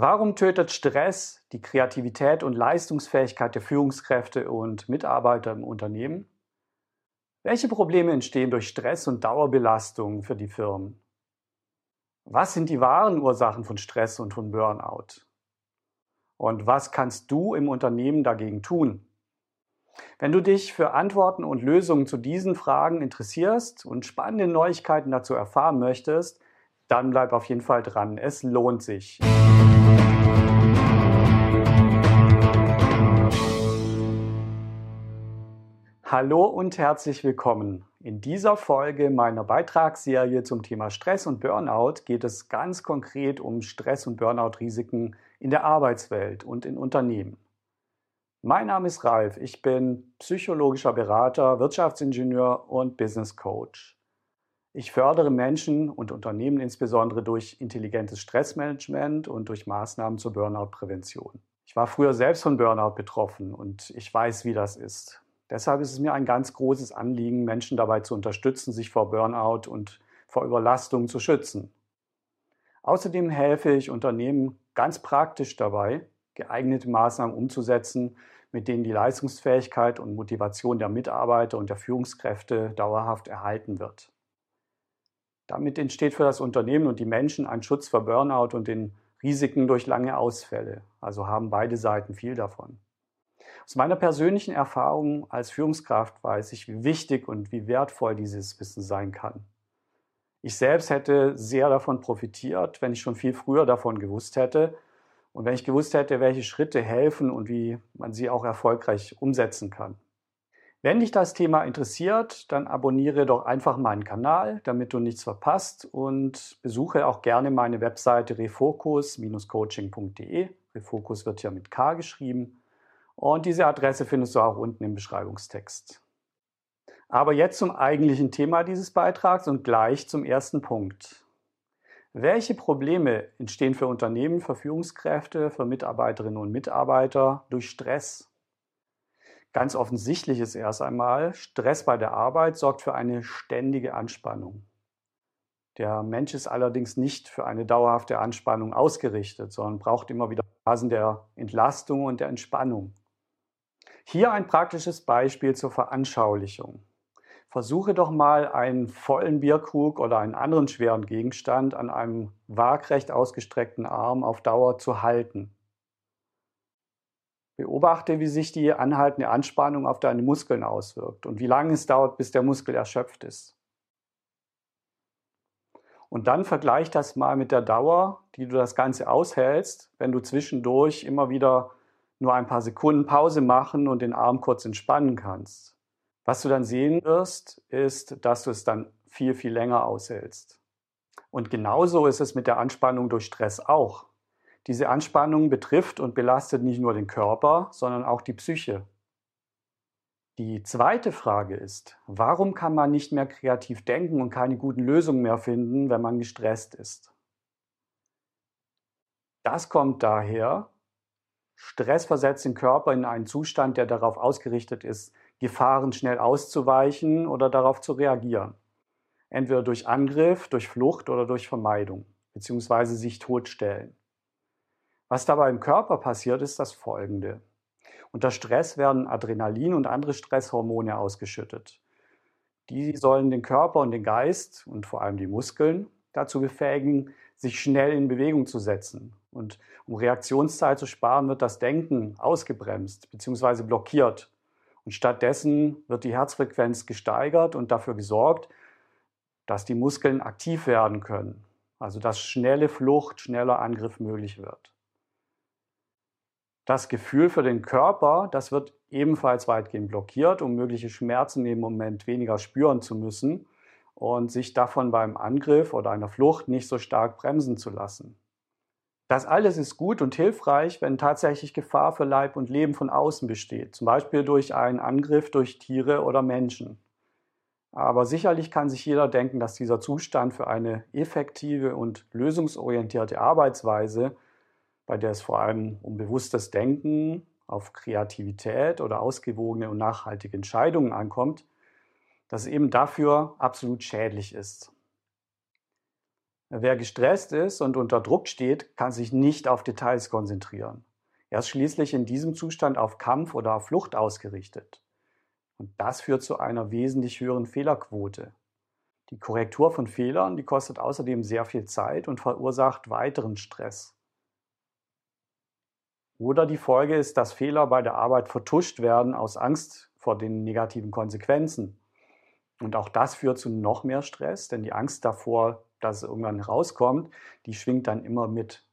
Warum tötet Stress die Kreativität und Leistungsfähigkeit der Führungskräfte und Mitarbeiter im Unternehmen? Welche Probleme entstehen durch Stress und Dauerbelastung für die Firmen? Was sind die wahren Ursachen von Stress und von Burnout? Und was kannst du im Unternehmen dagegen tun? Wenn du dich für Antworten und Lösungen zu diesen Fragen interessierst und spannende Neuigkeiten dazu erfahren möchtest, dann bleib auf jeden Fall dran. Es lohnt sich. Hallo und herzlich willkommen. In dieser Folge meiner Beitragsserie zum Thema Stress und Burnout geht es ganz konkret um Stress- und Burnout-Risiken in der Arbeitswelt und in Unternehmen. Mein Name ist Ralf, ich bin psychologischer Berater, Wirtschaftsingenieur und Business Coach. Ich fördere Menschen und Unternehmen insbesondere durch intelligentes Stressmanagement und durch Maßnahmen zur Burnout-Prävention. Ich war früher selbst von Burnout betroffen und ich weiß, wie das ist. Deshalb ist es mir ein ganz großes Anliegen, Menschen dabei zu unterstützen, sich vor Burnout und vor Überlastung zu schützen. Außerdem helfe ich Unternehmen ganz praktisch dabei, geeignete Maßnahmen umzusetzen, mit denen die Leistungsfähigkeit und Motivation der Mitarbeiter und der Führungskräfte dauerhaft erhalten wird. Damit entsteht für das Unternehmen und die Menschen ein Schutz vor Burnout und den Risiken durch lange Ausfälle. Also haben beide Seiten viel davon. Aus meiner persönlichen Erfahrung als Führungskraft weiß ich, wie wichtig und wie wertvoll dieses Wissen sein kann. Ich selbst hätte sehr davon profitiert, wenn ich schon viel früher davon gewusst hätte und wenn ich gewusst hätte, welche Schritte helfen und wie man sie auch erfolgreich umsetzen kann. Wenn dich das Thema interessiert, dann abonniere doch einfach meinen Kanal, damit du nichts verpasst und besuche auch gerne meine Webseite refocus-coaching.de. Refocus wird ja mit K geschrieben und diese Adresse findest du auch unten im Beschreibungstext. Aber jetzt zum eigentlichen Thema dieses Beitrags und gleich zum ersten Punkt. Welche Probleme entstehen für Unternehmen, für Führungskräfte, für Mitarbeiterinnen und Mitarbeiter durch Stress? Ganz offensichtlich ist erst einmal, Stress bei der Arbeit sorgt für eine ständige Anspannung. Der Mensch ist allerdings nicht für eine dauerhafte Anspannung ausgerichtet, sondern braucht immer wieder Phasen der Entlastung und der Entspannung. Hier ein praktisches Beispiel zur Veranschaulichung. Versuche doch mal einen vollen Bierkrug oder einen anderen schweren Gegenstand an einem waagrecht ausgestreckten Arm auf Dauer zu halten. Beobachte, wie sich die anhaltende Anspannung auf deine Muskeln auswirkt und wie lange es dauert, bis der Muskel erschöpft ist. Und dann vergleich das mal mit der Dauer, die du das Ganze aushältst, wenn du zwischendurch immer wieder nur ein paar Sekunden Pause machen und den Arm kurz entspannen kannst. Was du dann sehen wirst, ist, dass du es dann viel, viel länger aushältst. Und genauso ist es mit der Anspannung durch Stress auch. Diese Anspannung betrifft und belastet nicht nur den Körper, sondern auch die Psyche. Die zweite Frage ist, warum kann man nicht mehr kreativ denken und keine guten Lösungen mehr finden, wenn man gestresst ist? Das kommt daher, Stress versetzt den Körper in einen Zustand, der darauf ausgerichtet ist, Gefahren schnell auszuweichen oder darauf zu reagieren. Entweder durch Angriff, durch Flucht oder durch Vermeidung, beziehungsweise sich totstellen. Was dabei im Körper passiert, ist das folgende. Unter Stress werden Adrenalin und andere Stresshormone ausgeschüttet. Die sollen den Körper und den Geist und vor allem die Muskeln dazu befähigen, sich schnell in Bewegung zu setzen. Und um Reaktionszeit zu sparen, wird das Denken ausgebremst bzw. blockiert. Und stattdessen wird die Herzfrequenz gesteigert und dafür gesorgt, dass die Muskeln aktiv werden können. Also dass schnelle Flucht, schneller Angriff möglich wird. Das Gefühl für den Körper, das wird ebenfalls weitgehend blockiert, um mögliche Schmerzen im Moment weniger spüren zu müssen und sich davon beim Angriff oder einer Flucht nicht so stark bremsen zu lassen. Das alles ist gut und hilfreich, wenn tatsächlich Gefahr für Leib und Leben von außen besteht, zum Beispiel durch einen Angriff durch Tiere oder Menschen. Aber sicherlich kann sich jeder denken, dass dieser Zustand für eine effektive und lösungsorientierte Arbeitsweise, bei der es vor allem um bewusstes Denken, auf Kreativität oder ausgewogene und nachhaltige Entscheidungen ankommt, dass eben dafür absolut schädlich ist. Wer gestresst ist und unter Druck steht, kann sich nicht auf Details konzentrieren. Er ist schließlich in diesem Zustand auf Kampf oder auf Flucht ausgerichtet. Und das führt zu einer wesentlich höheren Fehlerquote. Die Korrektur von Fehlern, die kostet außerdem sehr viel Zeit und verursacht weiteren Stress. Oder die Folge ist, dass Fehler bei der Arbeit vertuscht werden aus Angst vor den negativen Konsequenzen. Und auch das führt zu noch mehr Stress, denn die Angst davor, dass es irgendwann rauskommt, die schwingt dann immer mit.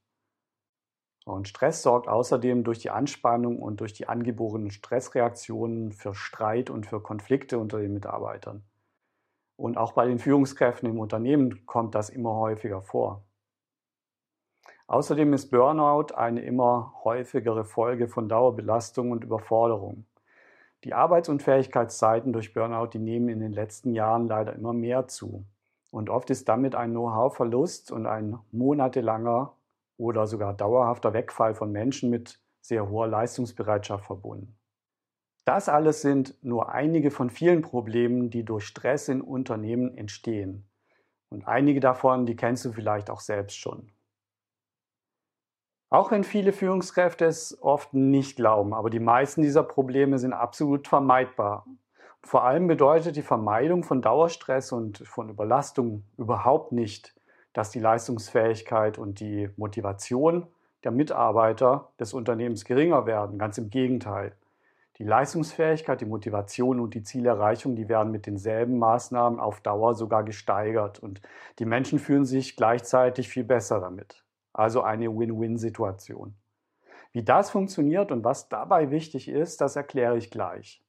Und Stress sorgt außerdem durch die Anspannung und durch die angeborenen Stressreaktionen für Streit und für Konflikte unter den Mitarbeitern. Und auch bei den Führungskräften im Unternehmen kommt das immer häufiger vor. Außerdem ist Burnout eine immer häufigere Folge von Dauerbelastung und Überforderung. Die Arbeitsunfähigkeitszeiten durch Burnout, die nehmen in den letzten Jahren leider immer mehr zu. Und oft ist damit ein Know-how-Verlust und ein monatelanger oder sogar dauerhafter Wegfall von Menschen mit sehr hoher Leistungsbereitschaft verbunden. Das alles sind nur einige von vielen Problemen, die durch Stress in Unternehmen entstehen. Und einige davon, die kennst du vielleicht auch selbst schon. Auch wenn viele Führungskräfte es oft nicht glauben, aber die meisten dieser Probleme sind absolut vermeidbar. Vor allem bedeutet die Vermeidung von Dauerstress und von Überlastung überhaupt nicht, dass die Leistungsfähigkeit und die Motivation der Mitarbeiter des Unternehmens geringer werden. Ganz im Gegenteil. Die Leistungsfähigkeit, die Motivation und die Zielerreichung, die werden mit denselben Maßnahmen auf Dauer sogar gesteigert und die Menschen fühlen sich gleichzeitig viel besser damit. Also eine Win-Win-Situation. Wie das funktioniert und was dabei wichtig ist, das erkläre ich gleich.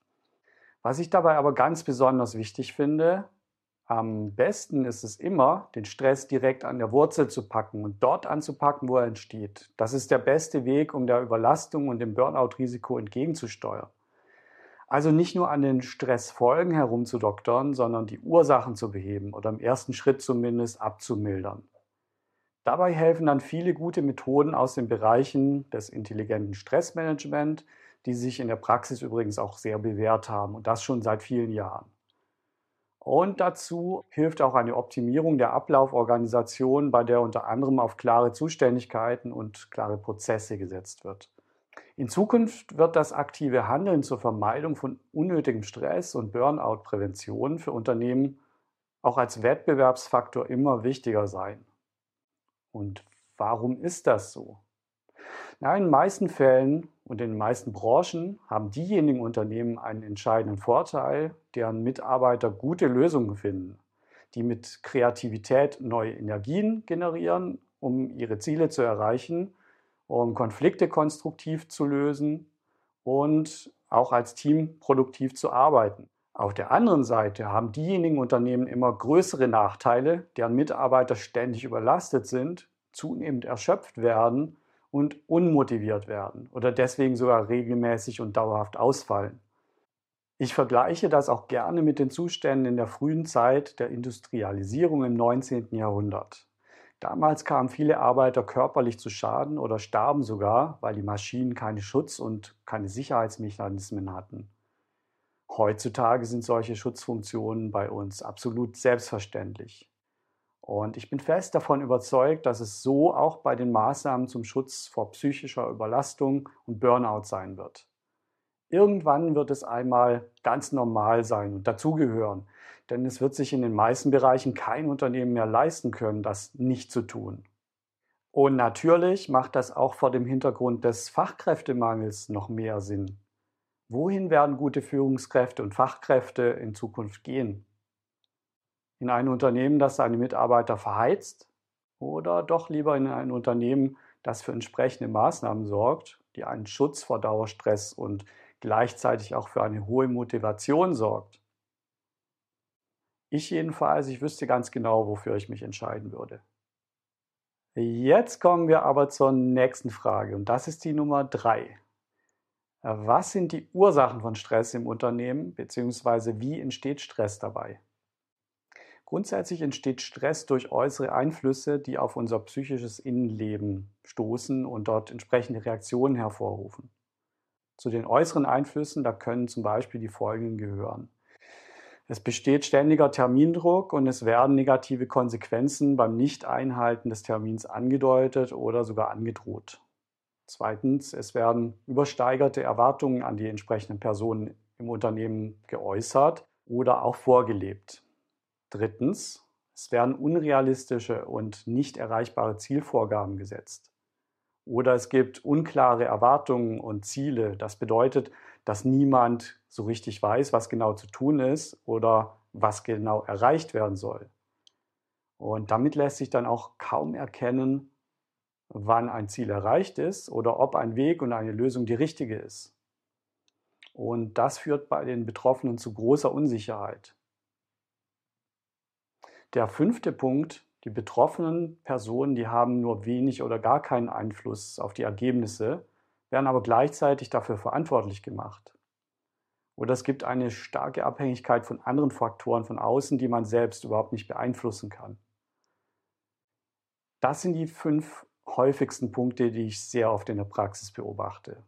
Was ich dabei aber ganz besonders wichtig finde, am besten ist es immer, den Stress direkt an der Wurzel zu packen und dort anzupacken, wo er entsteht. Das ist der beste Weg, um der Überlastung und dem Burnout-Risiko entgegenzusteuern. Also nicht nur an den Stressfolgen herumzudoktern, sondern die Ursachen zu beheben oder im ersten Schritt zumindest abzumildern. Dabei helfen dann viele gute Methoden aus den Bereichen des intelligenten Stressmanagement, die sich in der Praxis übrigens auch sehr bewährt haben und das schon seit vielen Jahren. Und dazu hilft auch eine Optimierung der Ablauforganisation, bei der unter anderem auf klare Zuständigkeiten und klare Prozesse gesetzt wird. In Zukunft wird das aktive Handeln zur Vermeidung von unnötigem Stress und Burnout-Prävention für Unternehmen auch als Wettbewerbsfaktor immer wichtiger sein. Und warum ist das so? Na, in den meisten Fällen und in den meisten Branchen haben diejenigen Unternehmen einen entscheidenden Vorteil, deren Mitarbeiter gute Lösungen finden, die mit Kreativität neue Energien generieren, um ihre Ziele zu erreichen, um Konflikte konstruktiv zu lösen und auch als Team produktiv zu arbeiten. Auf der anderen Seite haben diejenigen Unternehmen immer größere Nachteile, deren Mitarbeiter ständig überlastet sind, zunehmend erschöpft werden und unmotiviert werden oder deswegen sogar regelmäßig und dauerhaft ausfallen. Ich vergleiche das auch gerne mit den Zuständen in der frühen Zeit der Industrialisierung im 19. Jahrhundert. Damals kamen viele Arbeiter körperlich zu Schaden oder starben sogar, weil die Maschinen keine Schutz- und keine Sicherheitsmechanismen hatten. Heutzutage sind solche Schutzfunktionen bei uns absolut selbstverständlich. Und ich bin fest davon überzeugt, dass es so auch bei den Maßnahmen zum Schutz vor psychischer Überlastung und Burnout sein wird. Irgendwann wird es einmal ganz normal sein und dazugehören, denn es wird sich in den meisten Bereichen kein Unternehmen mehr leisten können, das nicht zu tun. Und natürlich macht das auch vor dem Hintergrund des Fachkräftemangels noch mehr Sinn. Wohin werden gute Führungskräfte und Fachkräfte in Zukunft gehen? In ein Unternehmen, das seine Mitarbeiter verheizt oder doch lieber in ein Unternehmen, das für entsprechende Maßnahmen sorgt, die einen Schutz vor Dauerstress und gleichzeitig auch für eine hohe Motivation sorgt? Ich jedenfalls, ich wüsste ganz genau, wofür ich mich entscheiden würde. Jetzt kommen wir aber zur nächsten Frage und das ist die Nummer drei. Was sind die Ursachen von Stress im Unternehmen, beziehungsweise wie entsteht Stress dabei? Grundsätzlich entsteht Stress durch äußere Einflüsse, die auf unser psychisches Innenleben stoßen und dort entsprechende Reaktionen hervorrufen. Zu den äußeren Einflüssen, da können zum Beispiel die folgenden gehören. Es besteht ständiger Termindruck und es werden negative Konsequenzen beim Nicht-Einhalten des Termins angedeutet oder sogar angedroht. Zweitens, es werden übersteigerte Erwartungen an die entsprechenden Personen im Unternehmen geäußert oder auch vorgelebt. Drittens, es werden unrealistische und nicht erreichbare Zielvorgaben gesetzt. Oder es gibt unklare Erwartungen und Ziele. Das bedeutet, dass niemand so richtig weiß, was genau zu tun ist oder was genau erreicht werden soll. Und damit lässt sich dann auch kaum erkennen, wann ein Ziel erreicht ist oder ob ein Weg und eine Lösung die richtige ist. Und das führt bei den Betroffenen zu großer Unsicherheit. Der fünfte Punkt, die betroffenen Personen, die haben nur wenig oder gar keinen Einfluss auf die Ergebnisse, werden aber gleichzeitig dafür verantwortlich gemacht. Oder es gibt eine starke Abhängigkeit von anderen Faktoren von außen, die man selbst überhaupt nicht beeinflussen kann. Das sind die fünf häufigsten Punkte, die ich sehr oft in der Praxis beobachte.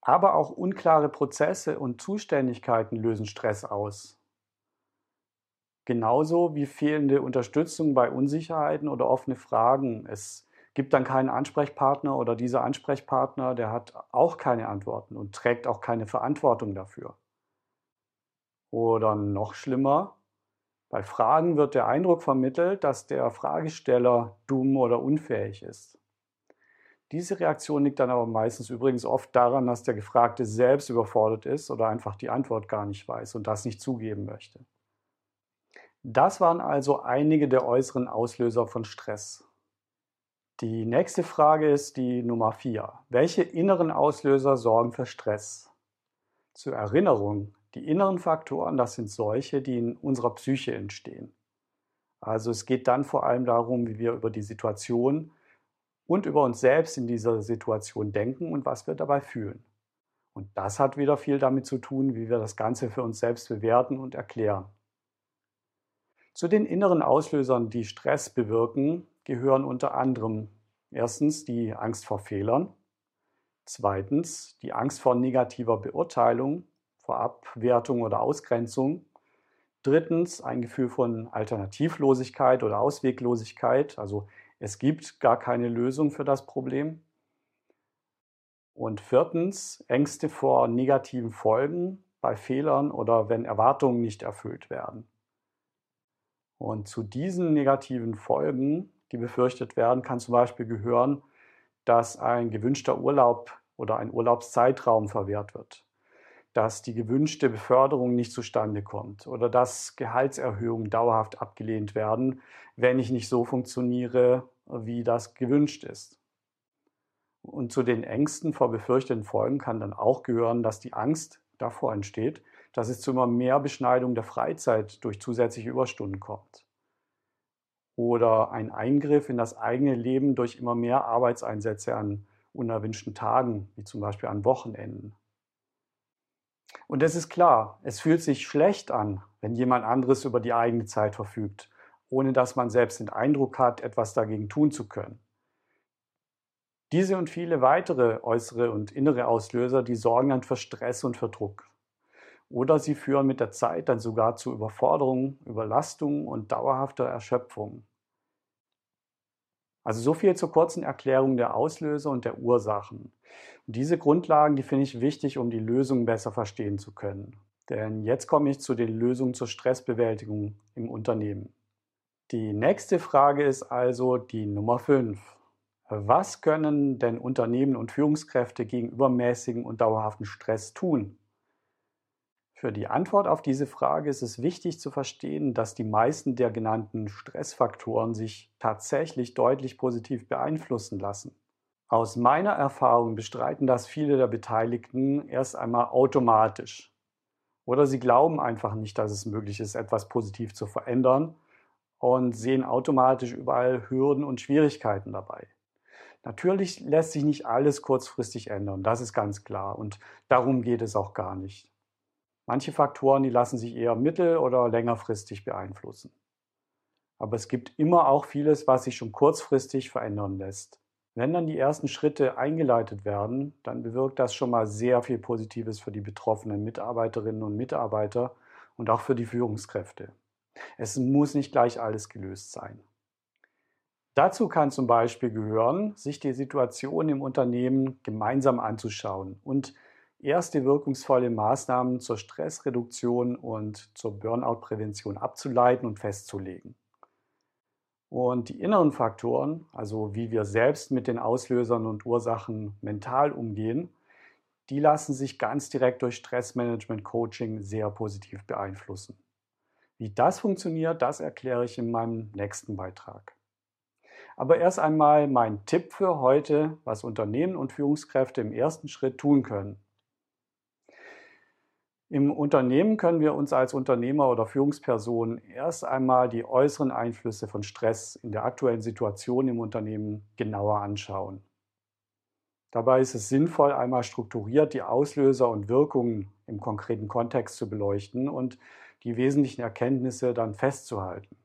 Aber auch unklare Prozesse und Zuständigkeiten lösen Stress aus. Genauso wie fehlende Unterstützung bei Unsicherheiten oder offene Fragen. Es gibt dann keinen Ansprechpartner oder dieser Ansprechpartner, der hat auch keine Antworten und trägt auch keine Verantwortung dafür. Oder noch schlimmer, bei Fragen wird der Eindruck vermittelt, dass der Fragesteller dumm oder unfähig ist. Diese Reaktion liegt dann aber meistens übrigens oft daran, dass der Gefragte selbst überfordert ist oder einfach die Antwort gar nicht weiß und das nicht zugeben möchte. Das waren also einige der äußeren Auslöser von Stress. Die nächste Frage ist die Nummer 4. Welche inneren Auslöser sorgen für Stress? Zur Erinnerung, die inneren Faktoren, das sind solche, die in unserer Psyche entstehen. Also es geht dann vor allem darum, wie wir über die Situation und über uns selbst in dieser Situation denken und was wir dabei fühlen. Und das hat wieder viel damit zu tun, wie wir das Ganze für uns selbst bewerten und erklären. Zu den inneren Auslösern, die Stress bewirken, gehören unter anderem erstens die Angst vor Fehlern, zweitens die Angst vor negativer Beurteilung, vor Abwertung oder Ausgrenzung, drittens ein Gefühl von Alternativlosigkeit oder Ausweglosigkeit, also es gibt gar keine Lösung für das Problem. Und viertens Ängste vor negativen Folgen bei Fehlern oder wenn Erwartungen nicht erfüllt werden. Und zu diesen negativen Folgen, die befürchtet werden, kann zum Beispiel gehören, dass ein gewünschter Urlaub oder ein Urlaubszeitraum verwehrt wird, dass die gewünschte Beförderung nicht zustande kommt oder dass Gehaltserhöhungen dauerhaft abgelehnt werden, wenn ich nicht so funktioniere, wie das gewünscht ist. Und zu den Ängsten vor befürchteten Folgen kann dann auch gehören, dass die Angst davor entsteht, dass es zu immer mehr Beschneidung der Freizeit durch zusätzliche Überstunden kommt. Oder ein Eingriff in das eigene Leben durch immer mehr Arbeitseinsätze an unerwünschten Tagen, wie zum Beispiel an Wochenenden. Und es ist klar, es fühlt sich schlecht an, wenn jemand anderes über die eigene Zeit verfügt, ohne dass man selbst den Eindruck hat, etwas dagegen tun zu können. Diese und viele weitere äußere und innere Auslöser, die sorgen dann für Stress und für Druck. Oder sie führen mit der Zeit dann sogar zu Überforderung, Überlastung und dauerhafter Erschöpfung. Also so viel zur kurzen Erklärung der Auslöser und der Ursachen. Und diese Grundlagen, die finde ich wichtig, um die Lösung besser verstehen zu können. Denn jetzt komme ich zu den Lösungen zur Stressbewältigung im Unternehmen. Die nächste Frage ist also die Nummer 5. Was können denn Unternehmen und Führungskräfte gegen übermäßigen und dauerhaften Stress tun? Für die Antwort auf diese Frage ist es wichtig zu verstehen, dass die meisten der genannten Stressfaktoren sich tatsächlich deutlich positiv beeinflussen lassen. Aus meiner Erfahrung bestreiten das viele der Beteiligten erst einmal automatisch. Oder sie glauben einfach nicht, dass es möglich ist, etwas positiv zu verändern und sehen automatisch überall Hürden und Schwierigkeiten dabei. Natürlich lässt sich nicht alles kurzfristig ändern, das ist ganz klar und darum geht es auch gar nicht. Manche Faktoren, die lassen sich eher mittel- oder längerfristig beeinflussen. Aber es gibt immer auch vieles, was sich schon kurzfristig verändern lässt. Wenn dann die ersten Schritte eingeleitet werden, dann bewirkt das schon mal sehr viel Positives für die betroffenen Mitarbeiterinnen und Mitarbeiter und auch für die Führungskräfte. Es muss nicht gleich alles gelöst sein. Dazu kann zum Beispiel gehören, sich die Situation im Unternehmen gemeinsam anzuschauen und erste wirkungsvolle Maßnahmen zur Stressreduktion und zur Burnout-Prävention abzuleiten und festzulegen. Und die inneren Faktoren, also wie wir selbst mit den Auslösern und Ursachen mental umgehen, die lassen sich ganz direkt durch Stressmanagement-Coaching sehr positiv beeinflussen. Wie das funktioniert, das erkläre ich in meinem nächsten Beitrag. Aber erst einmal mein Tipp für heute, was Unternehmen und Führungskräfte im ersten Schritt tun können. Im Unternehmen können wir uns als Unternehmer oder Führungsperson erst einmal die äußeren Einflüsse von Stress in der aktuellen Situation im Unternehmen genauer anschauen. Dabei ist es sinnvoll, einmal strukturiert die Auslöser und Wirkungen im konkreten Kontext zu beleuchten und die wesentlichen Erkenntnisse dann festzuhalten.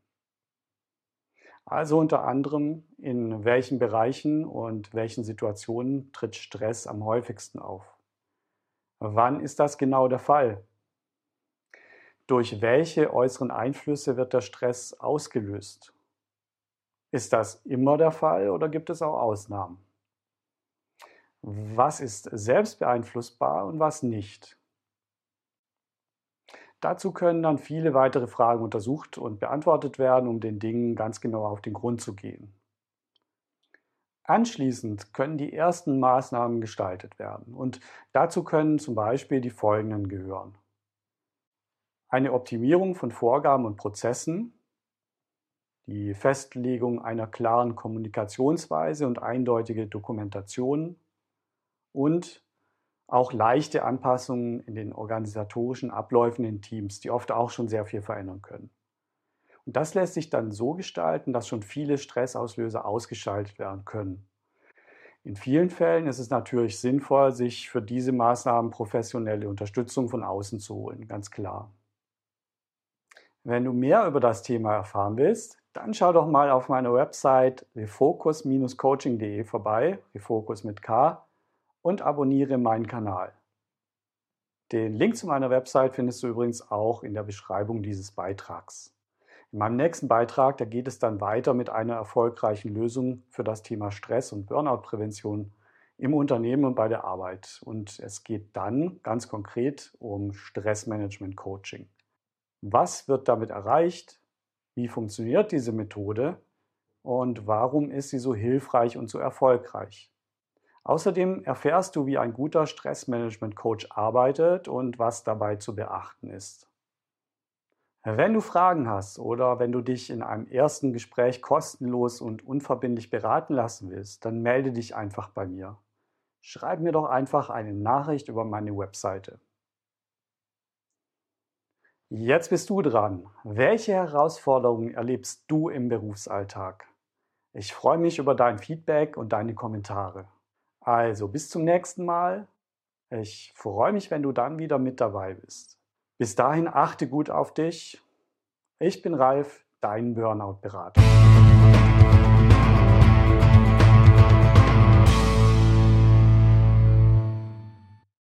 Also unter anderem, in welchen Bereichen und welchen Situationen tritt Stress am häufigsten auf? Wann ist das genau der Fall? Durch welche äußeren Einflüsse wird der Stress ausgelöst? Ist das immer der Fall oder gibt es auch Ausnahmen? Was ist selbst beeinflussbar und was nicht? Dazu können dann viele weitere Fragen untersucht und beantwortet werden, um den Dingen ganz genau auf den Grund zu gehen. Anschließend können die ersten Maßnahmen gestaltet werden und dazu können zum Beispiel die folgenden gehören. Eine Optimierung von Vorgaben und Prozessen, die Festlegung einer klaren Kommunikationsweise und eindeutige Dokumentation und auch leichte Anpassungen in den organisatorischen Abläufen in Teams, die oft auch schon sehr viel verändern können. Und das lässt sich dann so gestalten, dass schon viele Stressauslöser ausgeschaltet werden können. In vielen Fällen ist es natürlich sinnvoll, sich für diese Maßnahmen professionelle Unterstützung von außen zu holen, ganz klar. Wenn du mehr über das Thema erfahren willst, dann schau doch mal auf meiner Website refocus-coaching.de vorbei, refocus mit K und abonniere meinen Kanal. Den Link zu meiner Website findest du übrigens auch in der Beschreibung dieses Beitrags. In meinem nächsten Beitrag, da geht es dann weiter mit einer erfolgreichen Lösung für das Thema Stress- und Burnout-Prävention im Unternehmen und bei der Arbeit. Und es geht dann ganz konkret um Stressmanagement-Coaching. Was wird damit erreicht? Wie funktioniert diese Methode? Und warum ist sie so hilfreich und so erfolgreich? Außerdem erfährst du, wie ein guter Stressmanagement-Coach arbeitet und was dabei zu beachten ist. Wenn du Fragen hast oder wenn du dich in einem ersten Gespräch kostenlos und unverbindlich beraten lassen willst, dann melde dich einfach bei mir. Schreib mir doch einfach eine Nachricht über meine Webseite. Jetzt bist du dran. Welche Herausforderungen erlebst du im Berufsalltag? Ich freue mich über dein Feedback und deine Kommentare. Also bis zum nächsten Mal. Ich freue mich, wenn du dann wieder mit dabei bist. Bis dahin achte gut auf dich. Ich bin Ralf, dein Burnout-Berater.